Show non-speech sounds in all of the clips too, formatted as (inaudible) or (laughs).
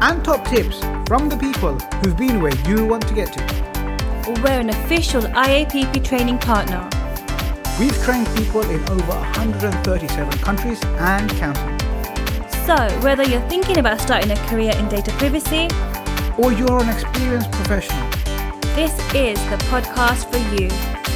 and top tips from the people who've been where you want to get to. We're an official IAPP training partner. We've trained people in over 137 countries and counting. So, whether you're thinking about starting a career in data privacy or you're an experienced professional, this is the podcast for you.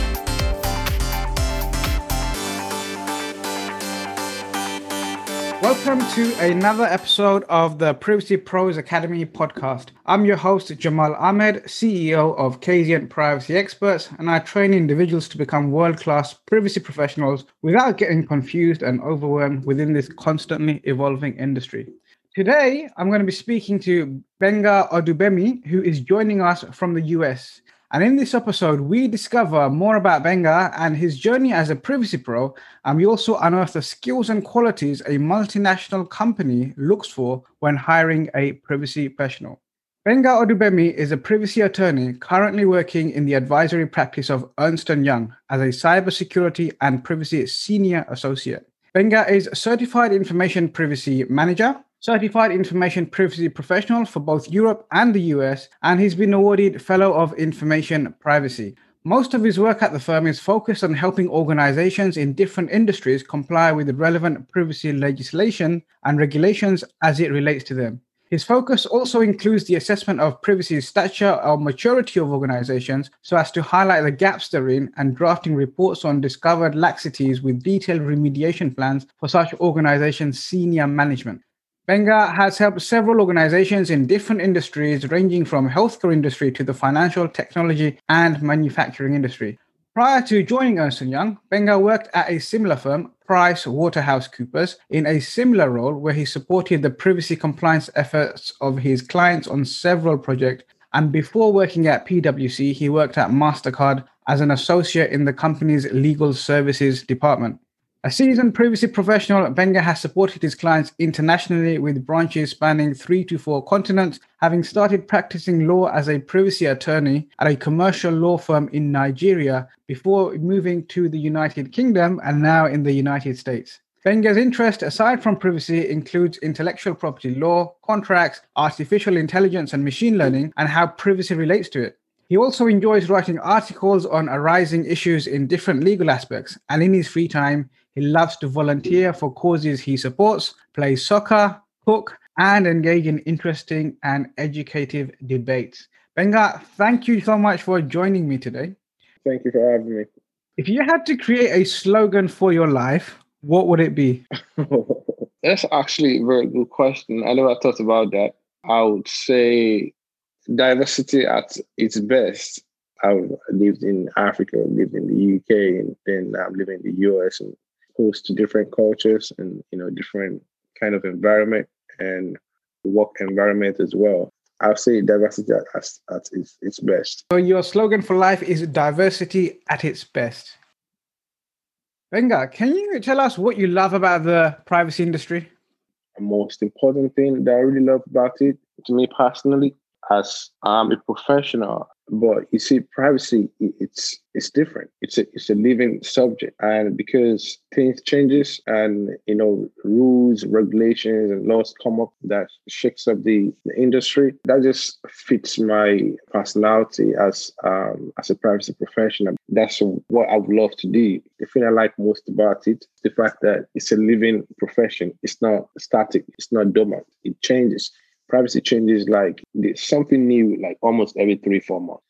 Welcome to another episode of the Privacy Pros Academy podcast. I'm your host, Jamal Ahmed, CEO of Kazient Privacy Experts, and I train individuals to become world class privacy professionals without getting confused and overwhelmed within this constantly evolving industry. Today, I'm going to be speaking to Benga Odubemi, who is joining us from the US. And in this episode, we discover more about Benga and his journey as a privacy pro. And we also unearth the skills and qualities a multinational company looks for when hiring a privacy professional. Benga Odubemi is a privacy attorney currently working in the advisory practice of Ernst & Young as a cybersecurity and privacy senior associate. Benga is a certified information privacy manager certified information privacy professional for both Europe and the US, and he's been awarded Fellow of Information Privacy. Most of his work at the firm is focused on helping organizations in different industries comply with the relevant privacy legislation and regulations as it relates to them. His focus also includes the assessment of privacy stature or maturity of organizations so as to highlight the gaps therein and drafting reports on discovered laxities with detailed remediation plans for such organizations' senior management. Gbenga has helped several organizations in different industries, ranging from healthcare industry to the financial, technology, and manufacturing industry. Prior to joining Ernst Young, Benga worked at a similar firm, PricewaterhouseCoopers, in a similar role where he supported the privacy compliance efforts of his clients on several projects. And before working at PwC, he worked at MasterCard as an associate in the company's legal services department. A seasoned privacy professional, Gbenga has supported his clients internationally with branches spanning three to four continents, having started practicing law as a privacy attorney at a commercial law firm in Nigeria before moving to the United Kingdom and now in the United States. Gbenga's interest, aside from privacy, includes intellectual property law, contracts, artificial intelligence, and machine learning, and how privacy relates to it. He also enjoys writing articles on arising issues in different legal aspects, and in his free time, he loves to volunteer for causes he supports, play soccer, cook, and engage in interesting and educative debates. Benga, thank you so much for joining me today. Thank you for having me. If you had to create a slogan for your life, what would it be? (laughs) That's actually a very good question. I never thought about that. I would say diversity at its best. I've lived in Africa, lived in the UK, and then I'm living in the US and exposed to different cultures and you know different kind of environment and work environment as well. I'll say diversity at, at, at its, its best. So your slogan for life is diversity at its best. Gbenga, can you tell us what you love about the privacy industry? The most important thing that I really love about it, to me personally, as I'm a professional, but you see, privacy it's it's different. It's a it's a living subject, and because things changes and you know rules, regulations, and laws come up that shakes up the, the industry. That just fits my personality as um, as a privacy professional. That's what I would love to do. The thing I like most about it, the fact that it's a living profession. It's not static. It's not dormant. It changes privacy changes like something new like almost every three four months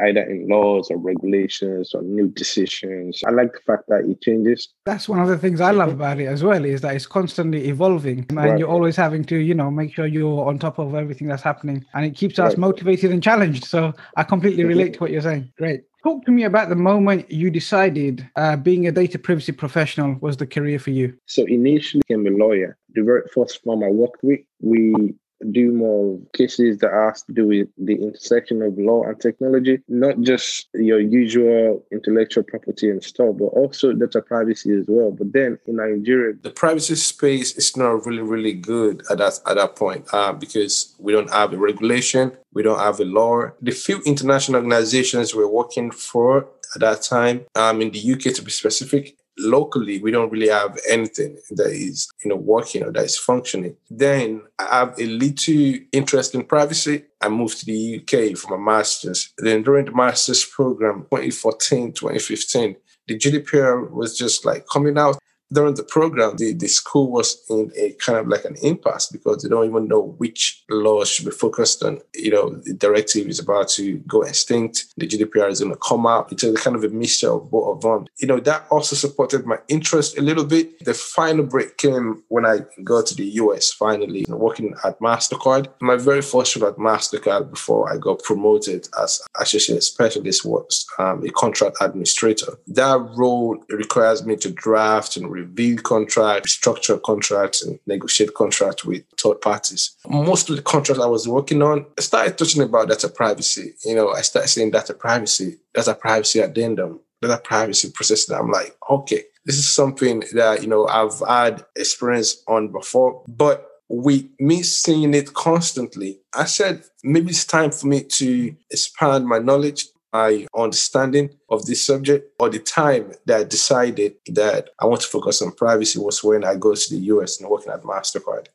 either in laws or regulations or new decisions i like the fact that it changes that's one of the things i love about it as well is that it's constantly evolving and right. you're always having to you know make sure you're on top of everything that's happening and it keeps us right. motivated and challenged so i completely relate to what you're saying great Talk to me about the moment you decided uh, being a data privacy professional was the career for you. So initially, I became a lawyer. The very first firm I worked with, we do more cases that has to do with the intersection of law and technology, not just your usual intellectual property and stuff, but also data privacy as well. But then in Nigeria, the privacy space is not really, really good at that at that point uh, because we don't have a regulation, we don't have a law. The few international organizations we're working for at that time, um, in the UK to be specific, locally we don't really have anything that is you know working or that is functioning. Then i have a little interest in privacy. I moved to the uk for my master's. Then during the master's program 2014 2015 the gdpr was just like coming out during the program, the, the school was in a kind of like an impasse because they don't even know which laws should be focused on. You know, the directive is about to go extinct. The GDPR is going to come out. It's a kind of a mixture of both of them. You know, that also supported my interest a little bit. The final break came when I got to the US finally, working at MasterCard. My very first job at MasterCard before I got promoted as associate specialist was um, a contract administrator. That role requires me to draft and review contracts, structure contracts, and negotiate contracts with third parties. Most of the contracts I was working on, I started touching about data privacy. You know, I started saying data privacy, data privacy addendum, data privacy process. processing. I'm like, okay, this is something that, you know, I've had experience on before, but with me seeing it constantly, I said maybe it's time for me to expand my knowledge my understanding of this subject or the time that I decided that I want to focus on privacy was when I go to the US and working at MasterCard.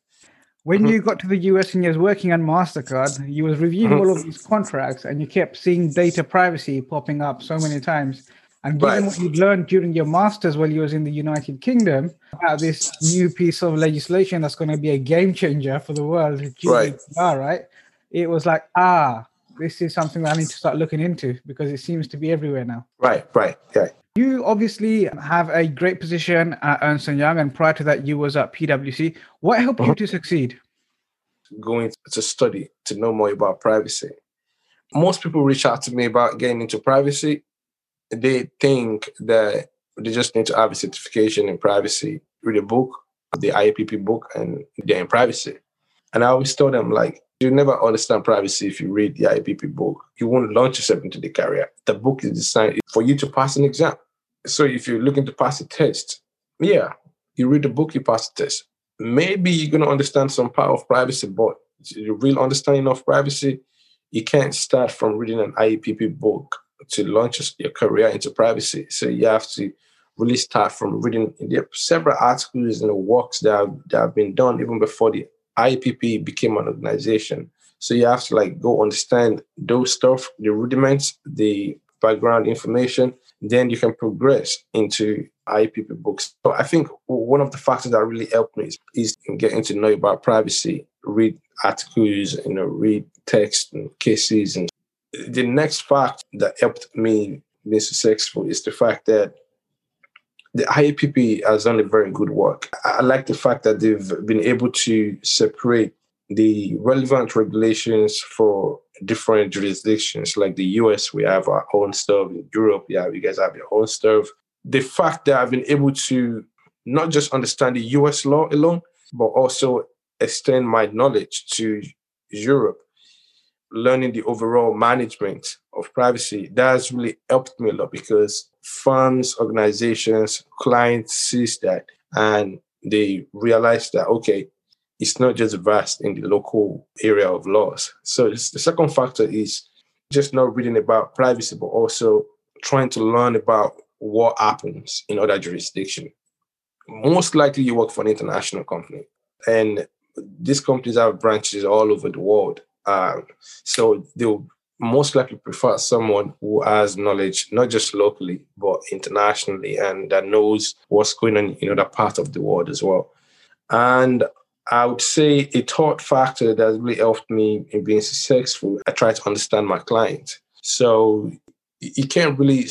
When mm-hmm. you got to the US and you was working on MasterCard, you was reviewing mm-hmm. all of these contracts and you kept seeing data privacy popping up so many times. And given right. what you'd learned during your masters while you was in the United Kingdom about this new piece of legislation that's going to be a game changer for the world, GDPR, right? right? It was like, ah, this is something that I need to start looking into because it seems to be everywhere now. Right, right, yeah. You obviously have a great position at Ernst Young, and prior to that, you was at PwC. What helped uh-huh. you to succeed? Going to study to know more about privacy. Most people reach out to me about getting into privacy. They think that they just need to have a certification in privacy, read a book, the IAPP book, and they're in privacy. And I always tell them, like, you never understand privacy if you read the IAPP book. You won't launch yourself into the career. The book is designed for you to pass an exam. So if you're looking to pass a test, yeah, you read the book, you pass the test. Maybe you're going to understand some part of privacy, but the real understanding of privacy, you can't start from reading an IAPP book to launch your career into privacy. So you have to really start from reading. There are several articles and works that have, that have been done even before the IAPP became an organization. So you have to like go understand those stuff, the rudiments, the background information, then you can progress into IAPP books. So I think one of the factors that really helped me is, is getting to know about privacy, read articles, you know, read text and cases. And uh, the next fact that helped me be successful is the fact that the IAPP has done a very good work. I like the fact that they've been able to separate the relevant regulations for different jurisdictions. Like the US, we have our own stuff. In Europe, yeah, you guys have your own stuff. The fact that I've been able to not just understand the US law alone, but also extend my knowledge to Europe learning the overall management of privacy, that has really helped me a lot because firms, organizations, clients sees that and they realize that okay, it's not just vast in the local area of laws. So the second factor is just not reading about privacy, but also trying to learn about what happens in other jurisdictions. Most likely you work for an international company and these companies have branches all over the world. Um, so they'll most likely prefer someone who has knowledge, not just locally, but internationally, and that knows what's going on in other parts of the world as well. And I would say a third factor that really helped me in being successful, I try to understand my client. So you can't really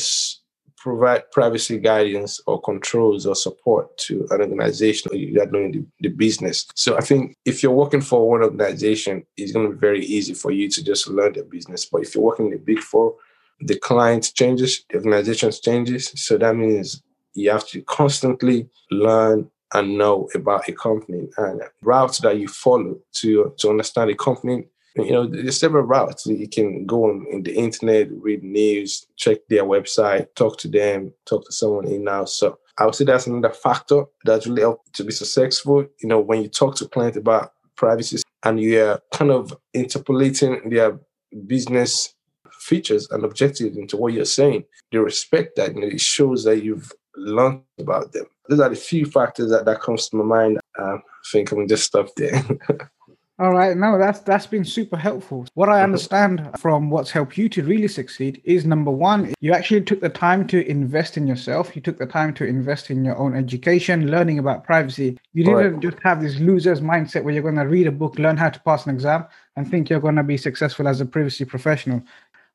provide privacy guidance or controls or support to an organization or you are doing the, the business. So I think if you're working for one organization, it's going to be very easy for you to just learn the business. But if you're working in the big four, the client changes, the organization changes. So that means you have to constantly learn and know about a company and routes that you follow to to understand a company. You know, there's several routes. You can go on in the internet, read news, check their website, talk to them, talk to someone in house. So I would say that's another factor that's really helped to be successful. You know, when you talk to clients about privacy and you're kind of interpolating their business features and objectives into what you're saying, they respect that. You know, it shows that you've learned about them. Those are the few factors that, that comes to my mind. Um, I think I'm just stop there. (laughs) All right, no, that's that's been super helpful. What I understand from what's helped you to really succeed is number one, you actually took the time to invest in yourself. You took the time to invest in your own education, learning about privacy. You didn't right. just have this loser's mindset where you're going to read a book, learn how to pass an exam, and think you're going to be successful as a privacy professional.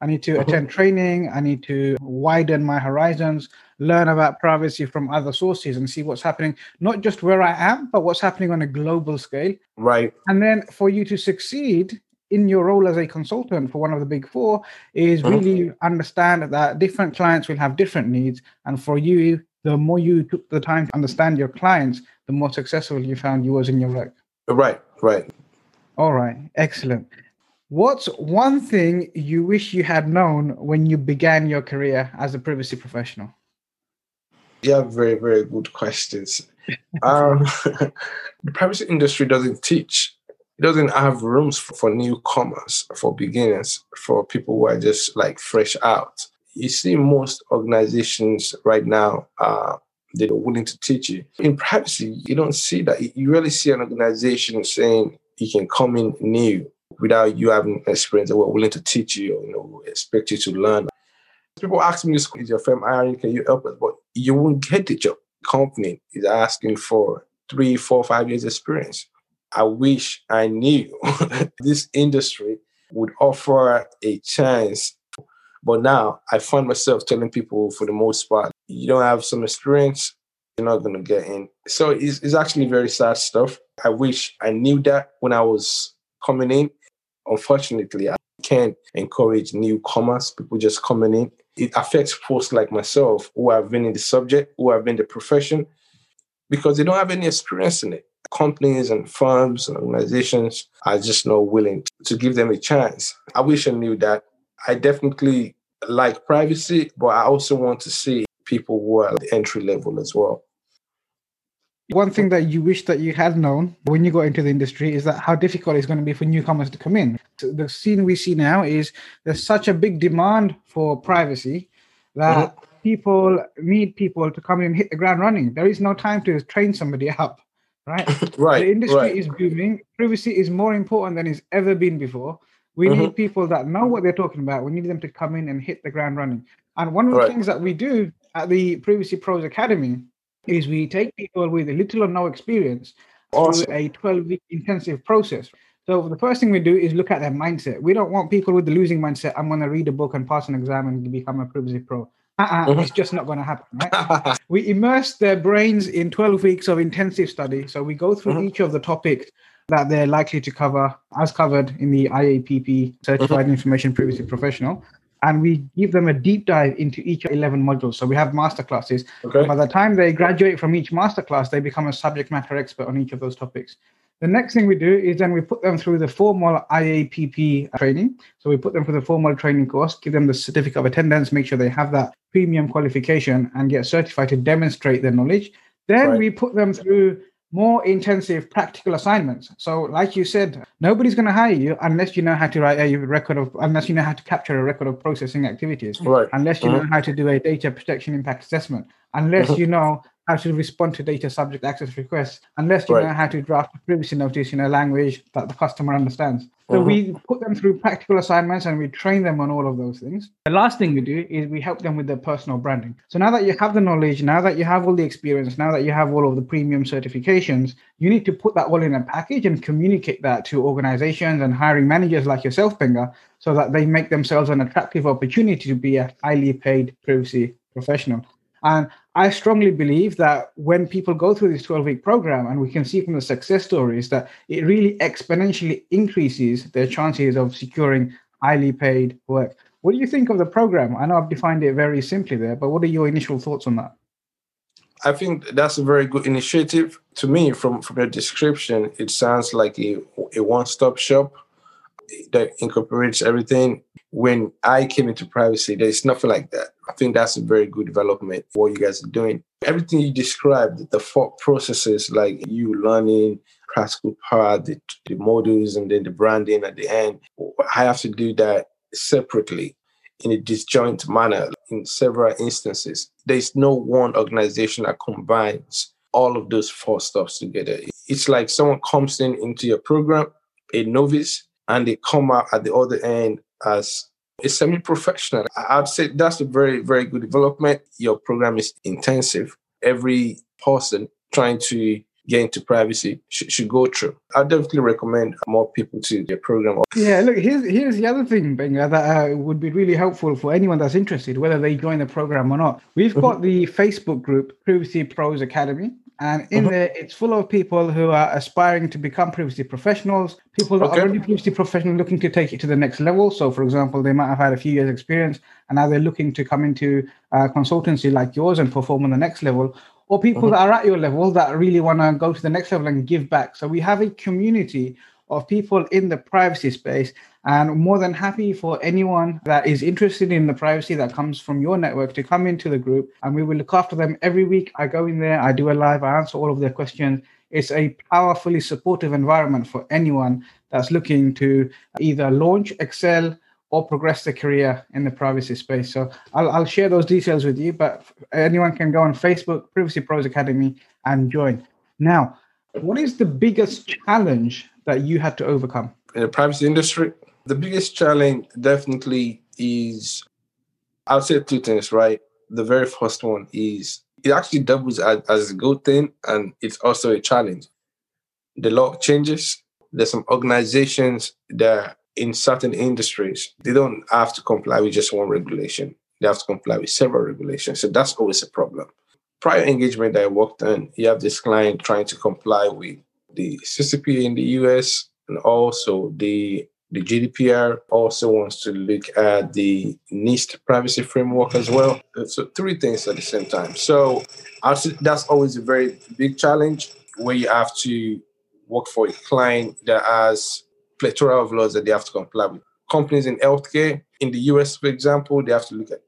I need to mm-hmm. attend training. I need to widen my horizons, learn about privacy from other sources and see what's happening, not just where I am, but what's happening on a global scale. Right. And then for you to succeed in your role as a consultant for one of the big four is mm-hmm. really understand that different clients will have different needs. And for you, the more you took the time to understand your clients, the more successful you found you was in your work. Right, right. All right, excellent. What's one thing you wish you had known when you began your career as a privacy professional? Yeah, very, very good questions. um, (laughs) the privacy industry doesn't teach, it doesn't have rooms for, for newcomers, for beginners, for people who are just like fresh out. You see, most organizations right now are they're willing to teach you. In privacy, you don't see that. You really see an organization saying you can come in new without you having experience and we're willing to teach you, you know, expect you to learn. People ask me, is your firm hiring? Can you help us? But you won't get the job. Company is asking for three, four, five years experience. I wish I knew (laughs) this industry would offer a chance. But now I find myself telling people for the most part, you don't have some experience, you're not going to get in. So it's, it's actually very sad stuff. I wish I knew that when I was coming in unfortunately, I can't encourage newcomers, people just coming in. It affects folks like myself who have been in the subject, who have been in the profession, because they don't have any experience in it. Companies and firms and organizations are just not willing to give them a chance. I wish I knew that. I definitely like privacy, but I also want to see people who are entry level as well. One thing that you wish that you had known when you got into the industry is that how difficult it's going to be for newcomers to come in. So the scene we see now is there's such a big demand for privacy that mm-hmm. people need people to come in and hit the ground running. There is no time to train somebody up, right? (laughs) right. The industry right. is booming. Privacy is more important than it's ever been before. We mm-hmm. need people that know what they're talking about. We need them to come in and hit the ground running. And one of the right. things that we do at the Privacy Pros Academy is we take people with little or no experience awesome. through a 12 week intensive process. So the first thing we do is look at their mindset. We don't want people with the losing mindset. I'm going to read a book and pass an exam and become a privacy pro. Uh-uh, mm-hmm. It's just not going to happen. Right? (laughs) we immerse their brains in 12 weeks of intensive study. So we go through mm-hmm. each of the topics that they're likely to cover, as covered in the IAPP Certified mm-hmm. Information Privacy Professional and we give them a deep dive into each 11 modules. So we have master classes. Okay. By the time they graduate from each master class, they become a subject matter expert on each of those topics. The next thing we do is then we put them through the formal IAPP training. So we put them through the formal training course, give them the certificate of attendance, make sure they have that premium qualification and get certified to demonstrate their knowledge. Then right. we put them through more intensive practical assignments. So, like you said, nobody's going to hire you unless you know how to write a record of, unless you know how to capture a record of processing activities, right. unless you know mm-hmm. how to do a data protection impact assessment, unless mm-hmm. you know how to respond to data subject access requests, unless you right. know how to draft a privacy notice in a language that the customer understands. So mm-hmm. we put them through practical assignments and we train them on all of those things. The last thing we do is we help them with their personal branding. So now that you have the knowledge, now that you have all the experience, now that you have all of the premium certifications, you need to put that all in a package and communicate that to organizations and hiring managers like yourself, Benga, so that they make themselves an attractive opportunity to be a highly paid privacy professional. And I strongly believe that when people go through this 12 week program, and we can see from the success stories that it really exponentially increases their chances of securing highly paid work. What do you think of the program? I know I've defined it very simply there, but what are your initial thoughts on that? I think that's a very good initiative. To me, from from your description, it sounds like a, a one stop shop that incorporates everything. When I came into privacy, there's nothing like that. I think that's a very good development for what you guys are doing. Everything you described, the thought processes like you learning, practical part, the, the modules, and then the branding at the end. I have to do that separately in a disjoint manner in several instances. There's no one organization that combines all of those four stuffs together. It's like someone comes in into your program, a novice, and they come out at the other end as a semi-professional. I'd say that's a very, very good development. Your program is intensive. Every person trying to get into privacy should, should go through. I definitely recommend more people to the program. Yeah, look, here's here's the other thing, Benga, that uh, would be really helpful for anyone that's interested, whether they join the program or not. We've mm-hmm. got the Facebook group, Privacy Pros Academy. And in mm-hmm. there, it's full of people who are aspiring to become privacy professionals, people that okay. are already privacy professional looking to take it to the next level. So, for example, they might have had a few years' experience and now they're looking to come into a consultancy like yours and perform on the next level, or people mm-hmm. that are at your level that really want to go to the next level and give back. So we have a community of people in the privacy space and more than happy for anyone that is interested in the privacy that comes from your network to come into the group and we will look after them every week i go in there i do a live i answer all of their questions it's a powerfully supportive environment for anyone that's looking to either launch excel or progress their career in the privacy space. So I'll, I'll share those details with you, but anyone can go on Facebook, Privacy Pros Academy, and join. Now, what is the biggest challenge that you had to overcome? In the privacy industry, the biggest challenge definitely is, I'll say two things, right? The very first one is it actually doubles as, as a good thing, and it's also a challenge. The law changes. There's some organizations that in certain industries, they don't have to comply with just one regulation. They have to comply with several regulations. So that's always a problem. Prior engagement that I worked on, you have this client trying to comply with the CCPA in the US and also the the GDPR also wants to look at the NIST privacy framework as well. So three things at the same time. So that's always a very big challenge where you have to work for a client that has plethora of laws that they have to comply with. Companies in healthcare, in the US, for example, they have to look at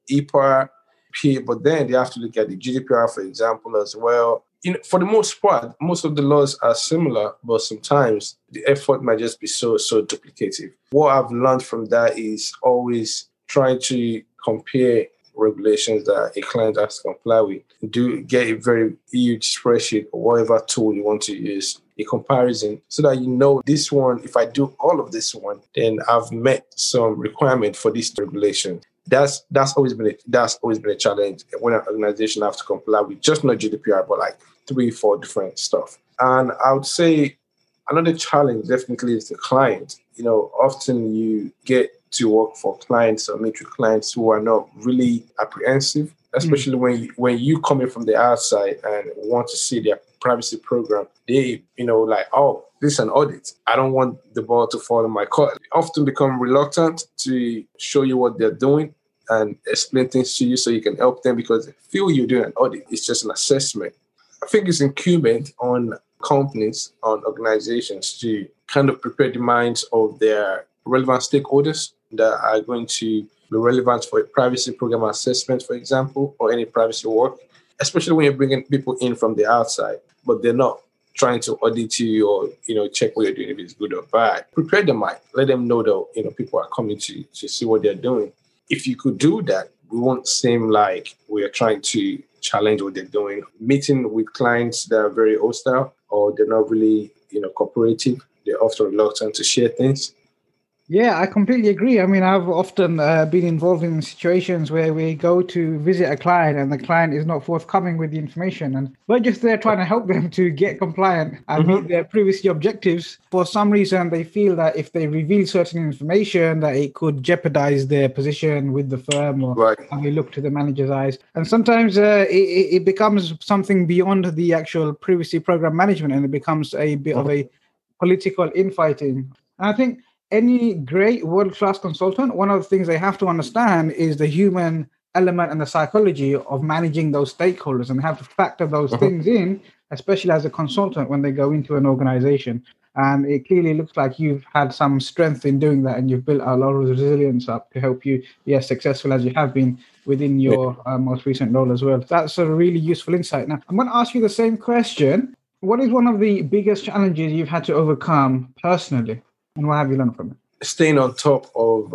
HIPAA, but then they have to look at the GDPR, for example, as well. You know, for the most part, most of the laws are similar, but sometimes the effort might just be so, so duplicative. What I've learned from that is always trying to compare regulations that a client has to comply with. Do get a very huge spreadsheet or whatever tool you want to use a comparison so that you know this one, if I do all of this one, then I've met some requirement for this regulation. That's that's always been a, that's always been a challenge when an organization have to comply with just not GDPR, but like three, four different stuff. And I would say another challenge definitely is the client. You know, often you get to work for clients or meet with clients who are not really apprehensive, especially mm. when you, when you come in from the outside and want to see their privacy program, they, you know, like, oh, this is an audit. I don't want the ball to fall in my court. They often become reluctant to show you what they're doing and explain things to you so you can help them because feel you're doing an audit. It's just an assessment. I think it's incumbent on companies, on organizations to kind of prepare the minds of their relevant stakeholders that are going to be relevant for a privacy program assessment, for example, or any privacy work, especially when you're bringing people in from the outside but they're not trying to audit you or you know check what you're doing if it's good or bad. Prepare the mind. Let them know that you know people are coming to to see what they're doing. If you could do that, we won't seem like we are trying to challenge what they're doing. Meeting with clients that are very hostile or they're not really you know cooperative. They're often reluctant to share things. Yeah, I completely agree. I mean, I've often uh, been involved in situations where we go to visit a client and the client is not forthcoming with the information, and we're just there trying to help them to get compliant and mm-hmm. meet their privacy objectives. For some reason, they feel that if they reveal certain information, that it could jeopardize their position with the firm, or right. they look to the manager's eyes. And sometimes uh, it, it, becomes something beyond the actual privacy program management, and it becomes a bit mm-hmm. of a political infighting. And I think any great world class consultant, one of the things they have to understand is the human element and the psychology of managing those stakeholders and have to factor those uh-huh. things in, especially as a consultant when they go into an organization. And it clearly looks like you've had some strength in doing that and you've built a lot of resilience up to help you be as successful as you have been within your uh, most recent role as well. That's a really useful insight. Now, I'm going to ask you the same question. What is one of the biggest challenges you've had to overcome personally, and what have you learned from it? Staying on top of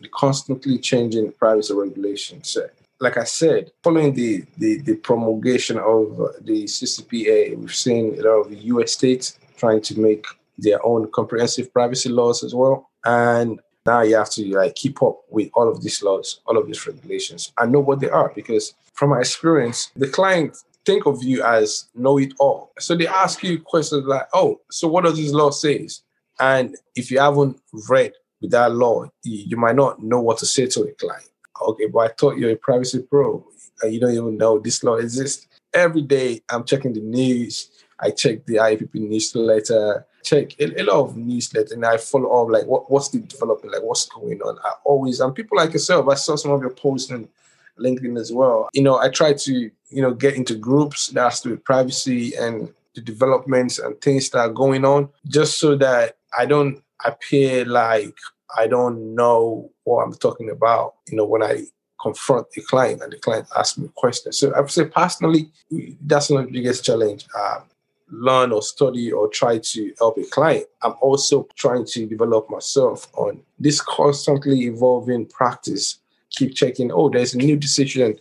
the constantly changing privacy regulations. Eh? Like I said, following the, the, the promulgation of the CCPA, we've seen a lot of US states trying to make their own comprehensive privacy laws as well. And now you have to like keep up with all of these laws, all of these regulations, and know what they are. Because from my experience, the client think of you as know it all. So they ask you questions like, "Oh, so what does this law say?" And if you haven't read with that law, you might not know what to say to a client. Okay, but I thought you're a privacy pro and you don't even know this law exists. Every day I'm checking the news. I check the IAPP newsletter, check a, a lot of newsletters, and I follow up like what, what's the development, like what's going on. I always and people like yourself, I saw some of your posts on LinkedIn as well. You know, I try to, you know, get into groups that has to do with privacy and the developments and things that are going on, just so that I don't appear like I don't know what I'm talking about, you know, when I confront the client and the client asks me questions. So I would say personally, that's of the biggest challenge. Um, learn or study or try to help a client. I'm also trying to develop myself on this constantly evolving practice. Keep checking, oh, there's a new decision.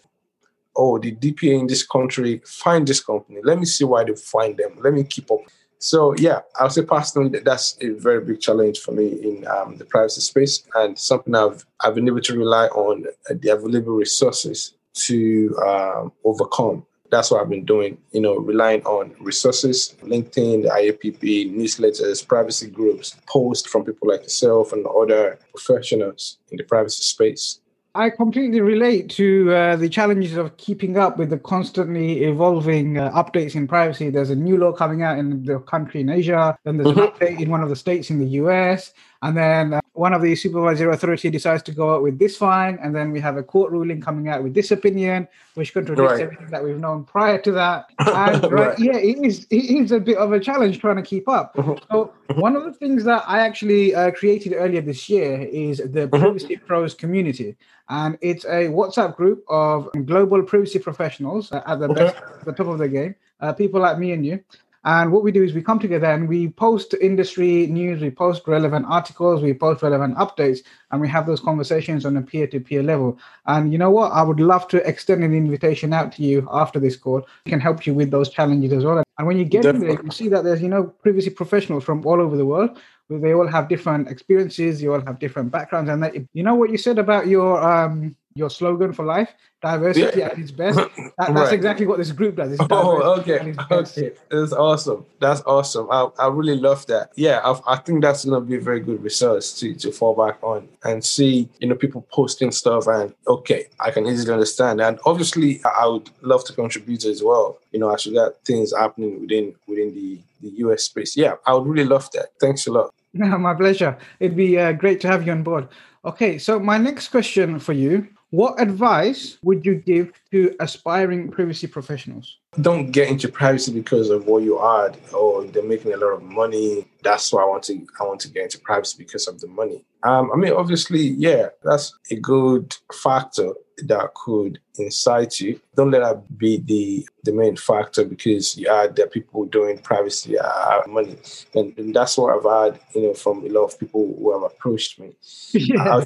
Oh, the DPA in this country fined this company. Let me see why they fined them. Let me keep up so yeah, I'll say personally that's a very big challenge for me in um, the privacy space and something I've I've been able to rely on uh, the available resources to um, overcome. That's what I've been doing, you know, relying on resources, LinkedIn, the IAPP, newsletters, privacy groups, posts from people like yourself and other professionals in the privacy space. I completely relate to uh, the challenges of keeping up with the constantly evolving uh, updates in privacy. There's a new law coming out in the country in Asia, then there's mm-hmm. an update in one of the states in the US, and then uh, one of the supervisory authority decides to go out with this fine, and then we have a court ruling coming out with this opinion, which contradicts right. everything that we've known prior to that. (laughs) And right, right. yeah, it is it is a bit of a challenge trying to keep up. Mm-hmm. So one of the things that I actually uh, created earlier this year is the mm-hmm. Privacy Pros community, and it's a WhatsApp group of global privacy professionals at the best, the top of the game, uh, people like me and you. And what we do is we come together and we post industry news, we post relevant articles, we post relevant updates, and we have those conversations on a peer to peer level. And you know what? I would love to extend an invitation out to you after this call. We can help you with those challenges as well. And when you get Definitely. in there, you see that there's, you know, privacy professionals from all over the world. They all have different experiences, you all have different backgrounds. And that, you know what you said about your um your slogan for life diversity yeah. at its best. (laughs) That, that's right. exactly what this group does. Oh, okay, okay, that's awesome. That's awesome. I, I really love that. Yeah, I, I think that's gonna be a very good resource to to fall back on and see you know people posting stuff and okay, I can easily understand. And obviously, I would love to contribute as well. You know, as we got things happening within within the the US space. Yeah, I would really love that. Thanks a lot. No, (laughs) my pleasure. It'd be uh, great to have you on board. Okay, so my next question for you what advice would you give to aspiring privacy professionals? Don't get into privacy because of what you are or they're making a lot of money. That's why I want to I want to get into privacy because of the money. Um, I mean, obviously, yeah, that's a good factor that could incite you. Don't let that be the the main factor because you are the people doing privacy are money, and, and, that's what I've had, you know, from a lot of people who have approached me. Yeah. (laughs) I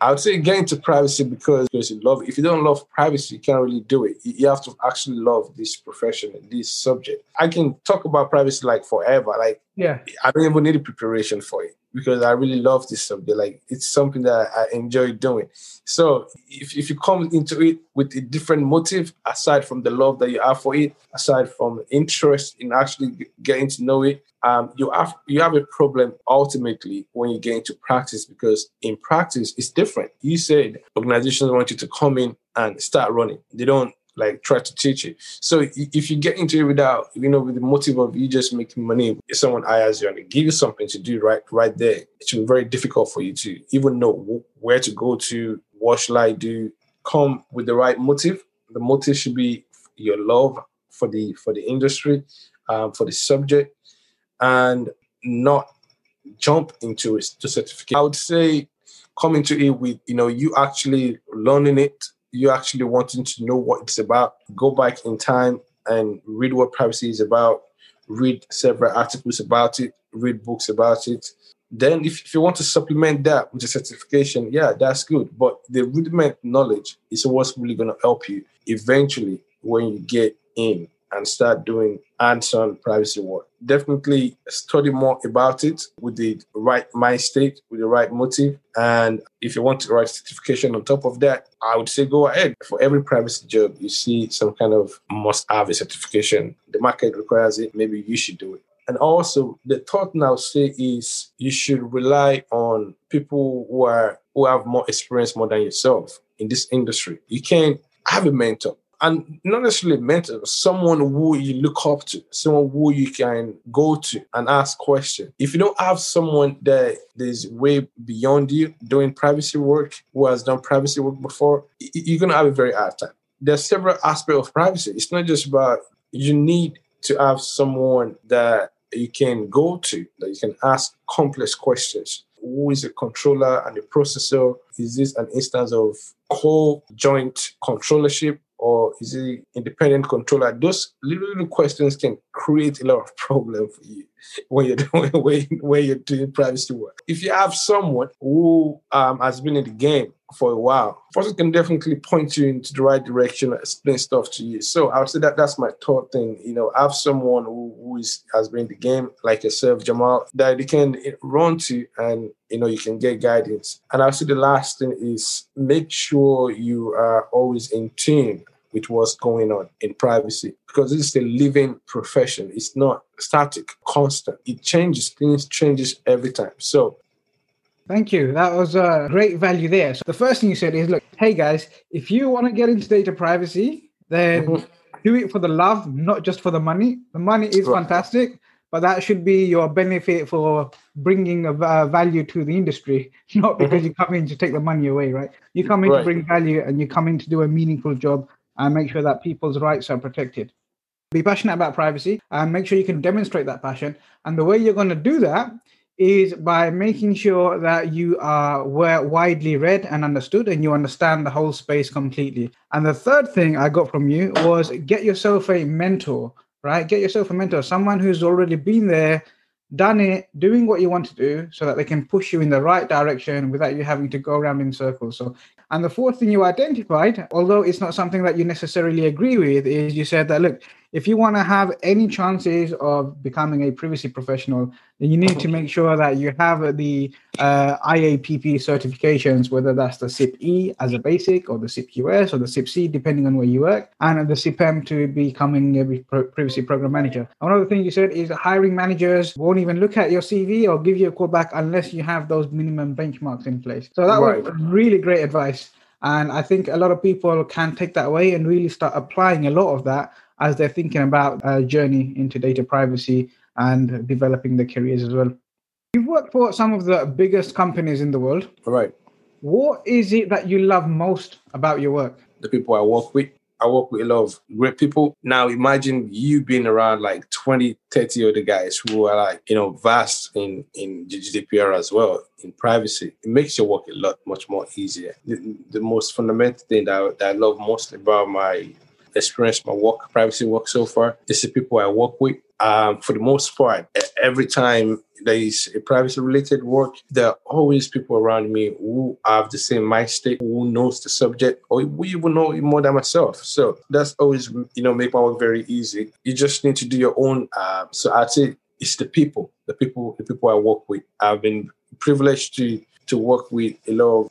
I would say get into privacy because, you love. If you don't love privacy, you can't really do it. You have to actually love this profession and this subject. I can talk about privacy like forever. Like, yeah, I don't even need a preparation for it because I really love this subject. Like, it's something that I enjoy doing. So, if, if you come into it with a different motive, aside from the love that you have for it, aside from interest in actually getting to know it, um, you have you have a problem ultimately when you get into practice because in practice it's different. You said organizations want you to come in and start running. They don't like try to teach you. So if you get into it without, you know, with the motive of you just making money, if someone hires you and they give you something to do right right there, it should be very difficult for you to even know where to go to, what should I do, come with the right motive. The motive should be your love for the for the industry, um, for the subject, and not jump into it to certificate. I would say come into it with you know you actually learning it, you actually wanting to know what it's about. Go back in time and read what privacy is about. Read several articles about it. Read books about it. Then, if, if you want to supplement that with a certification, yeah, that's good. But the rudiment knowledge is what's really going to help you eventually when you get in and start doing hands-on privacy work. Definitely study more about it with the right mind state, with the right motive. And if you want the right certification on top of that, I would say go ahead. For every privacy job, you see some kind of must have a certification. The market requires it. Maybe you should do it. And also, the thought now say is you should rely on people who are who have more experience more than yourself in this industry. You can't have a mentor and not necessarily mentor, someone who you look up to, someone who you can go to and ask questions. If you don't have someone that is way beyond you doing privacy work, who has done privacy work before, you're gonna have a very hard time. There's several aspects of privacy. It's not just about you need to have someone that you can go to, that you can ask complex questions. Who is the controller and the processor? Is this an instance of co-joint controllership? Or is it independent controller? Those little, little questions can create a lot of problem for you when you're (laughs) doing when, you're doing privacy work. If you have someone who um, has been in the game for a while, person can definitely point you into the right direction, explain stuff to you. So I would say that that's my third thing. You know, have someone who, who is has been in the game like yourself, Jamal, that you can run to and you know you can get guidance. And I would say the last thing is make sure you are always in tune with what's going on in privacy because this is a living profession. It's not static, constant. It changes. Things changes every time. So Thank you. That was a great value there. So the first thing you said is, look, hey guys, if you want to get into data privacy, then mm-hmm. do it for the love, not just for the money. The money is right. fantastic, but that should be your benefit for bringing a uh, value to the industry, (laughs) not because mm-hmm. you come in to take the money away, right? You come in right. to bring value and you come in to do a meaningful job and make sure that people's rights are protected. Be passionate about privacy and make sure you can demonstrate that passion. And the way you're going to do that is by making sure that you are widely read and understood and you understand the whole space completely. And the third thing I got from you was get yourself a mentor, right? Get yourself a mentor, someone who's already been there, done it, doing what you want to do so that they can push you in the right direction without you having to go around in circles. So and the fourth thing you identified, although it's not something that you necessarily agree with, is you said that look, if you want to have any chances of becoming a privacy professional, then you need to make sure that you have the uh, IAPP certifications, whether that's the CIP-E as a basic, or the CIP-US, or the CIP-C, depending on where you work, and the CIP-M to becoming a privacy program manager. Another thing you said is hiring managers won't even look at your CV or give you a call back unless you have those minimum benchmarks in place. So that right. was really great advice. And I think a lot of people can take that away and really start applying a lot of that as they're thinking about a journey into data privacy and developing their careers as well. You've worked for some of the biggest companies in the world. Right. What is it that you love most about your work? The people I work with. I work with a lot of great people. Now imagine you being around like 20, 30 other guys who are like, you know, vast in, in GDPR as well, in privacy. It makes your work a lot much more easier. The, the most fundamental thing that, that I love most about my experienced my work, privacy work so far. This is people I work with. Um, for the most part, every time there is a privacy related work, there are always people around me who have the same mind state, who knows the subject, or we even know more than myself. So that's always, you know, make my work very easy. You just need to do your own. Uh, so I'd say it's the people, the people, the people I work with. I've been privileged to to work with a lot of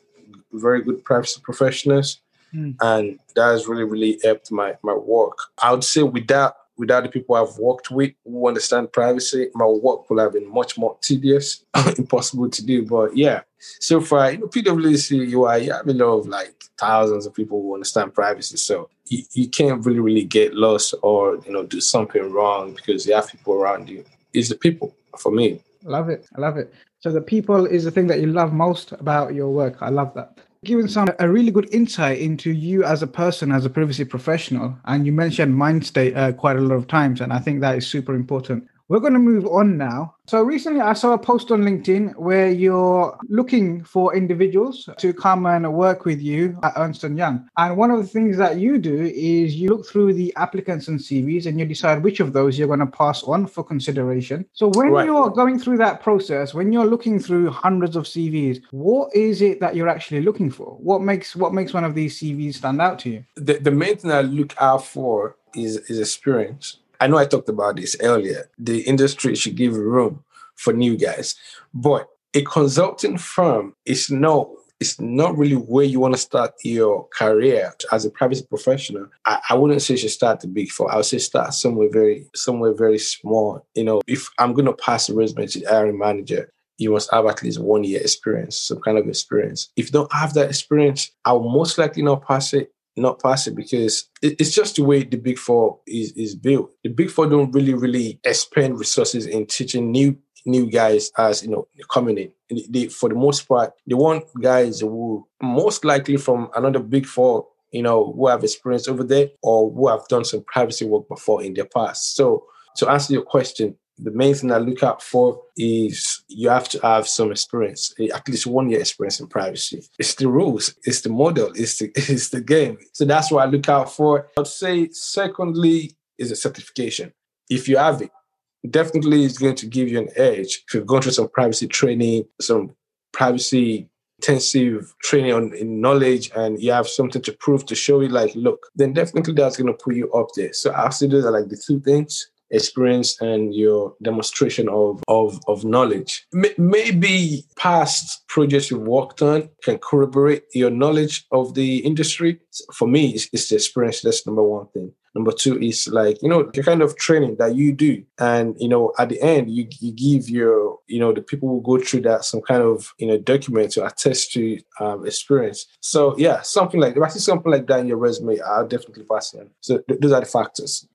very good privacy professionals Mm. And that has really, really helped my, my work. I would say without without the people I've worked with who understand privacy, my work would have been much more tedious, (laughs) impossible to do. But yeah, so far, you know, PwC, you are, you have a lot of like thousands of people who understand privacy. So you, you can't really, really get lost or, you know, do something wrong because you have people around you. It's the people for me. Love it. I love it. So the people is the thing that you love most about your work. I love that. Given some a really good insight into you as a person, as a privacy professional, and you mentioned mind state uh, quite a lot of times, and I think that is super important. We're going to move on now. So recently I saw a post on LinkedIn where you're looking for individuals to come and work with you at Ernst & Young. And one of the things that you do is you look through the applicants and CVs and you decide which of those you're going to pass on for consideration. So when right. you're going through that process, when you're looking through hundreds of CVs, what is it that you're actually looking for? What makes what makes one of these CVs stand out to you? The, the main thing I look out for is, is experience I know I talked about this earlier. The industry should give room for new guys, but a consulting firm is no it's not really where you want to start your career as a private professional. I, I wouldn't say you should start the big four. I would say start somewhere very somewhere very small. You know, if I'm gonna pass a resume to the hiring manager, you must have at least one year experience, some kind of experience. If you don't have that experience, I'll most likely not pass it not pass it because it's just the way the big four is, is built. The big four don't really, really expend resources in teaching new new guys as you know coming in. They, for the most part, they want guys who most likely from another big four, you know, who have experience over there or who have done some privacy work before in their past. So to answer your question, the main thing I look out for is you have to have some experience, at least one year experience in privacy. It's the rules, it's the model, it's the (laughs) it's the game. So that's what I look out for. I'd say secondly is a certification. If you have it, definitely it's going to give you an edge. If you've gone through some privacy training, some privacy intensive training on in knowledge and you have something to prove to show you like look then definitely that's going to put you up there so i see those are like the two things experience and your demonstration of of, of knowledge. M- maybe past projects you've worked on can corroborate your knowledge of the industry. For me, it's, it's the experience. That's number one thing. Number two is like, you know, the kind of training that you do. And, you know, at the end, you, you give your, you know, the people who go through that some kind of, you know, document to attest to um, experience. So, yeah, something like, if I see something like that in your resume, I'll definitely pass it. So, th- those are the factors.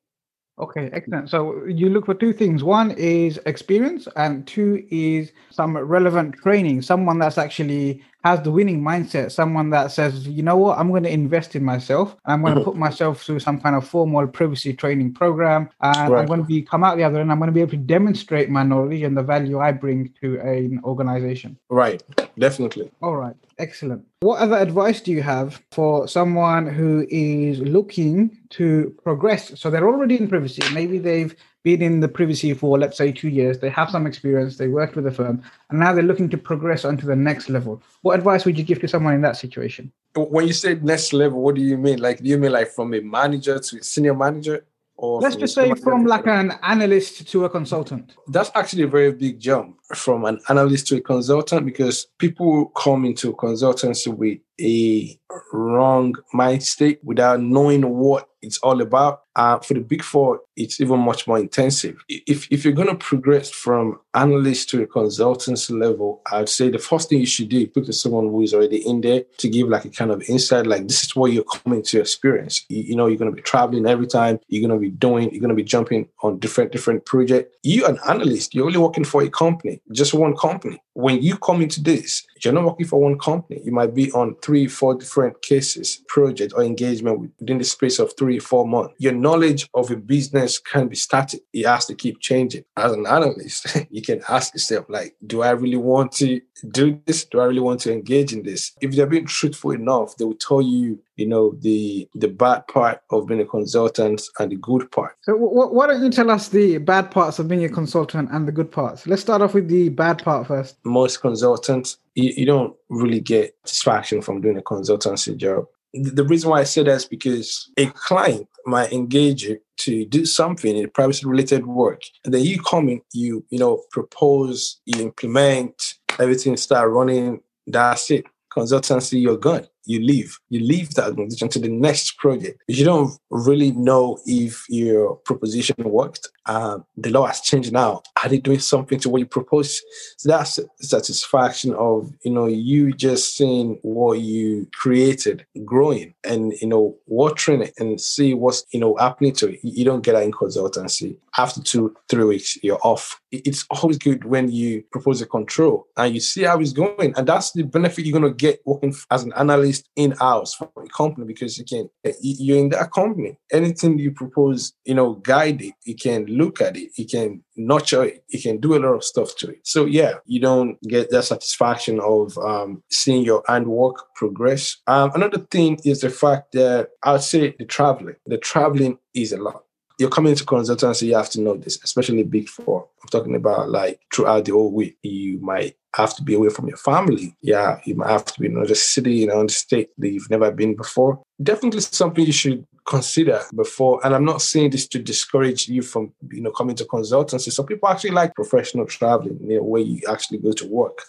Okay, excellent. So you look for two things. One is experience, and two is some relevant training. Someone that's actually has the winning mindset. Someone that says, you know what, I'm going to invest in myself. I'm going to mm-hmm. put myself through some kind of formal privacy training program, and right. I'm going to be come out the other end. I'm going to be able to demonstrate my knowledge and the value I bring to an organization. Right. Definitely. All right. Excellent. What other advice do you have for someone who is looking to progress? So they're already in privacy. Maybe they've been in the privacy for, let's say, two years. They have some experience. They worked with a firm, and now they're looking to progress onto the next level. What advice would you give to someone in that situation? When you say next level, what do you mean? Like, do you mean like from a manager to a senior manager? Or Let's just say from like an analyst to a consultant. That's actually a very big jump from an analyst to a consultant because people come into consultancy with a wrong mind state without knowing what it's all about. Uh, for the big four, it's even much more intensive. If, if you're going to progress from analyst to a consultancy level, I'd say the first thing you should do is to someone who is already in there to give like a kind of insight, like this is what you're coming to experience. You, you know, you're going to be traveling every time. You're going to be doing, you're going to be jumping on different, different projects. You an analyst, you're only working for a company, just one company. When you come into this, you're not working for one company. You might be on three, four different cases, project or engagement within the space of three, four months. Your knowledge of a business can be static. It has to keep changing. As an analyst, (laughs) you can ask yourself, like, do I really want to do this? Do I really want to engage in this? If they're being truthful enough, they will tell you, you know, the the bad part of being a consultant and the good part. So, w- why don't you tell us the bad parts of being a consultant and the good parts? Let's start off with the bad part first. Most consultants, you, you don't really get satisfaction from doing a consultancy job. The reason why I say that is because a client might engage you to do something in privacy related work, and then you come in, you you know propose, you implement, everything start running. That's it. Consultancy, you're gone. You leave. You leave that organization to the next project. You don't really know if your proposition worked. The law has changed now. Are they doing something to what you proposed? So that's satisfaction of you know you just seeing what you created growing and you know watering it and see what's you know happening to it. You don't get that in consultancy. After two, three weeks, you're off. It's always good when you propose a control and you see how it's going. And that's the benefit you're gonna get working as an analyst in-house for a company because you can you're in that company. Anything you propose, you know, guide it, you can look at it, you can nurture it, you can do a lot of stuff to it. So yeah, you don't get that satisfaction of um, seeing your handwork progress. Um, another thing is the fact that I'd say the traveling. The traveling is a lot you're coming into consultancy, you have to know this, especially big four. I'm talking about like throughout the whole week. You might have to be away from your family. Yeah, you might have to be in another city, in another state that you've never been before. Definitely something you should consider before. And I'm not saying this to discourage you from, you know, coming to consultancy. Some people actually like professional traveling, you know, where you actually go to work.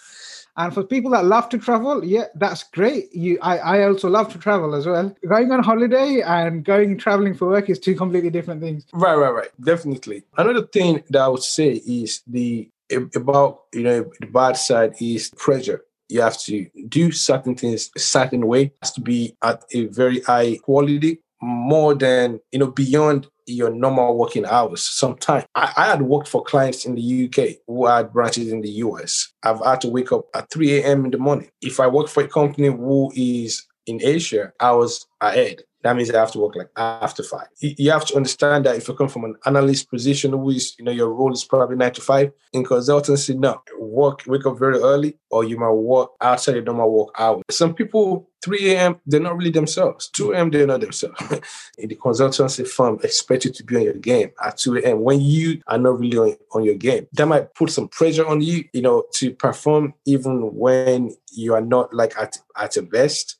And for people that love to travel, yeah, that's great. You, I, I also love to travel as well. Going on holiday and going traveling for work is two completely different things. Right, right, right. Definitely. Another thing that I would say is the about you know the bad side is pressure you have to do certain things a certain way it has to be at a very high quality more than you know beyond your normal working hours. Sometimes I, I, had worked for clients in the UK who had branches in the US. I've had to wake up at 3 a.m. in the morning. If I work for a company who is in Asia, I was ahead that means I have to work like after five. You have to understand that if you come from an analyst position, who is, you know, your role is probably nine to five. In consultancy, no, work, wake up very early, or you might work outside your normal work hours. Some people, 3 a.m., they're not really themselves. 2 a.m., they're not themselves. In (laughs) the consultancy firm, expect you to be on your game at 2 a.m. when you are not really on, on your game. That might put some pressure on you, you know, to perform even when you are not like at, at your best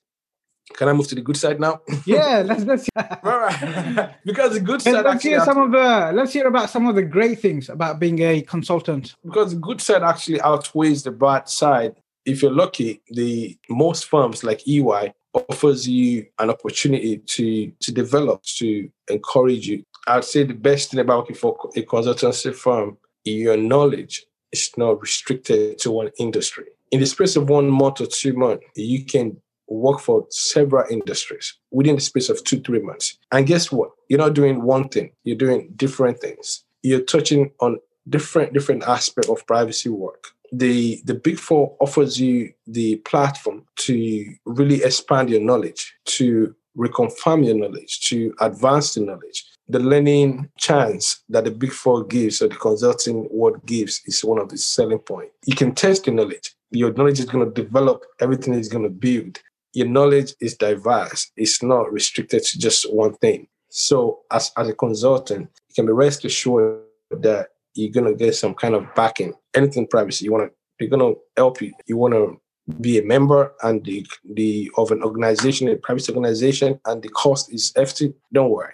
can I move to the good side now? (laughs) Yeah, let's let's. (laughs) All right, (laughs) because the good side. Let's hear some of the. Let's hear about some of the great things about being a consultant. Because the good side actually outweighs the bad side. If you're lucky, the most firms like EY offers you an opportunity to to develop, to encourage you. I'd say the best thing about working for a consultancy firm, your knowledge is not restricted to one industry. In the space of one month or two months, you can work for several industries within the space of two, three months. And guess what? You're not doing one thing, you're doing different things. You're touching on different different aspects of privacy work. The the big four offers you the platform to really expand your knowledge, to reconfirm your knowledge, to advance the knowledge. The learning chance that the big four gives or the consulting world gives is one of the selling points. You can test your knowledge. Your knowledge is going to develop, everything is going to build your knowledge is diverse. It's not restricted to just one thing. So as, as a consultant, you can be rest assured that you're gonna get some kind of backing. Anything privacy, you wanna they're gonna help you. You wanna be a member and the the of an organization, a privacy organization, and the cost is hefty. Don't worry.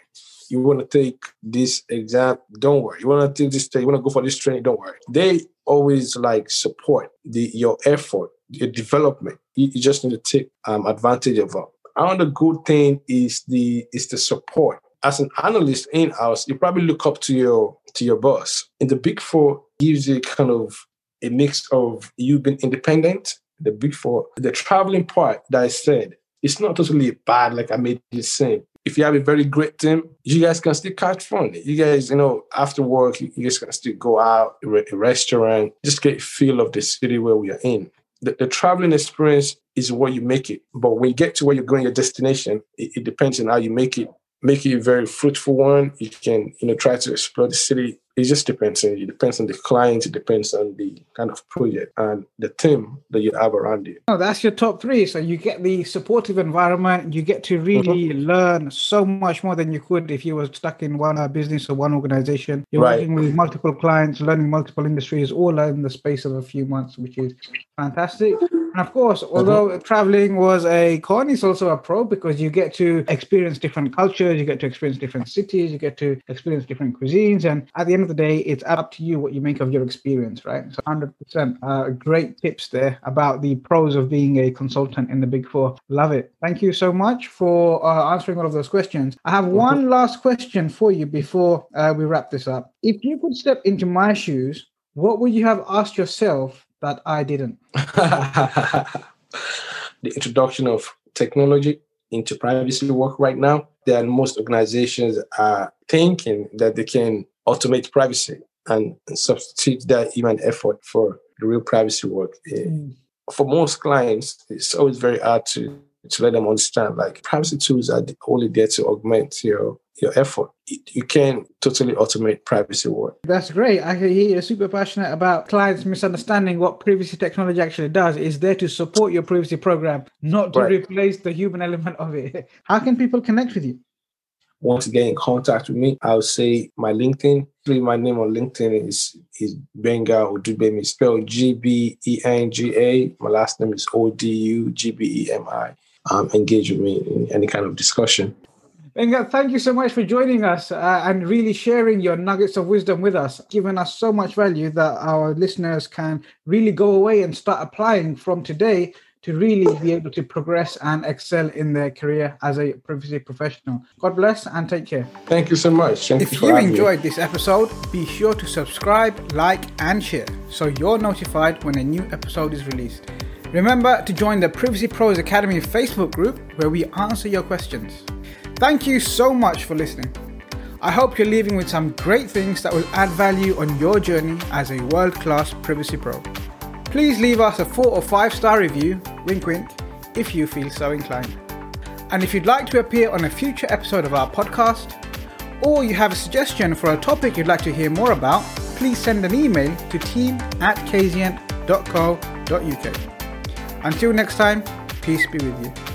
You want to take this exam? Don't worry. You want to take this? You want to go for this training? Don't worry. They always like support the your effort your development. You, you just need to take um, advantage of it. Another good thing is the is the support. As an analyst in house, you probably look up to your to your boss. In the big four gives you kind of a mix of you being independent. The big four, the traveling part that I said, it's not totally bad like I made it seem. If you have a very great team, you guys can still catch fun. You guys, you know, after work, you guys can still go out, a restaurant, just get a feel of the city where we are in the, the, traveling experience is what you make it. But when you get to where you're going, your destination, it, it depends on how you make it. Make it a very fruitful one. You can, you know, try to explore the city. It just depends on it depends on the client. It depends on the kind of project and the team that you have around you. Oh that's your top three. So you get the supportive environment. You get to really mm-hmm. learn so much more than you could if you were stuck in one uh, business or one organization. You're right. working with multiple clients learning multiple industries all in the space of a few months which is fantastic And of course, although mm-hmm. traveling was a con, it's also a pro because you get to experience different cultures, you get to experience different cities, you get to experience different cuisines. And at the end of the day, it's up to you what you make of your experience, right? So 100% uh, great tips there about the pros of being a consultant in the Big Four. Love it. Thank you so much for uh, answering all of those questions. I have one mm-hmm. last question for you before uh, we wrap this up. If you could step into my shoes, what would you have asked yourself that I didn't? (laughs) the introduction of technology into privacy work right now. Then most organizations are thinking that they can automate privacy and substitute that human effort for the real privacy work. Mm. For most clients, it's always very hard to to let them understand like privacy tools are only there to augment your your effort. You can totally automate privacy work. That's great. I hear you're super passionate about clients misunderstanding what privacy technology actually does. It's there to support your privacy program, not to right. replace the human element of it. (laughs) How can people connect with you? Want to get in contact with me, I'll say my LinkedIn. My name on LinkedIn is is Gbenga Odugbemi, spelled G B E N G A. My last name is O D U G B E M I. Um, engage with me in any kind of discussion. Benga, thank you so much for joining us uh, and really sharing your nuggets of wisdom with us, giving us so much value that our listeners can really go away and start applying from today to really be able to progress and excel in their career as a privacy professional. God bless and take care. Thank you so much. Thank if you, you enjoyed me. this episode, be sure to subscribe, like, and share so you're notified when a new episode is released. Remember to join the Privacy Pros Academy Facebook group where we answer your questions. Thank you so much for listening. I hope you're leaving with some great things that will add value on your journey as a world class privacy pro. Please leave us a four or five star review, wink wink, if you feel so inclined. And if you'd like to appear on a future episode of our podcast, or you have a suggestion for a topic you'd like to hear more about, please send an email to team at kazient.co.uk. Until next time, peace be with you.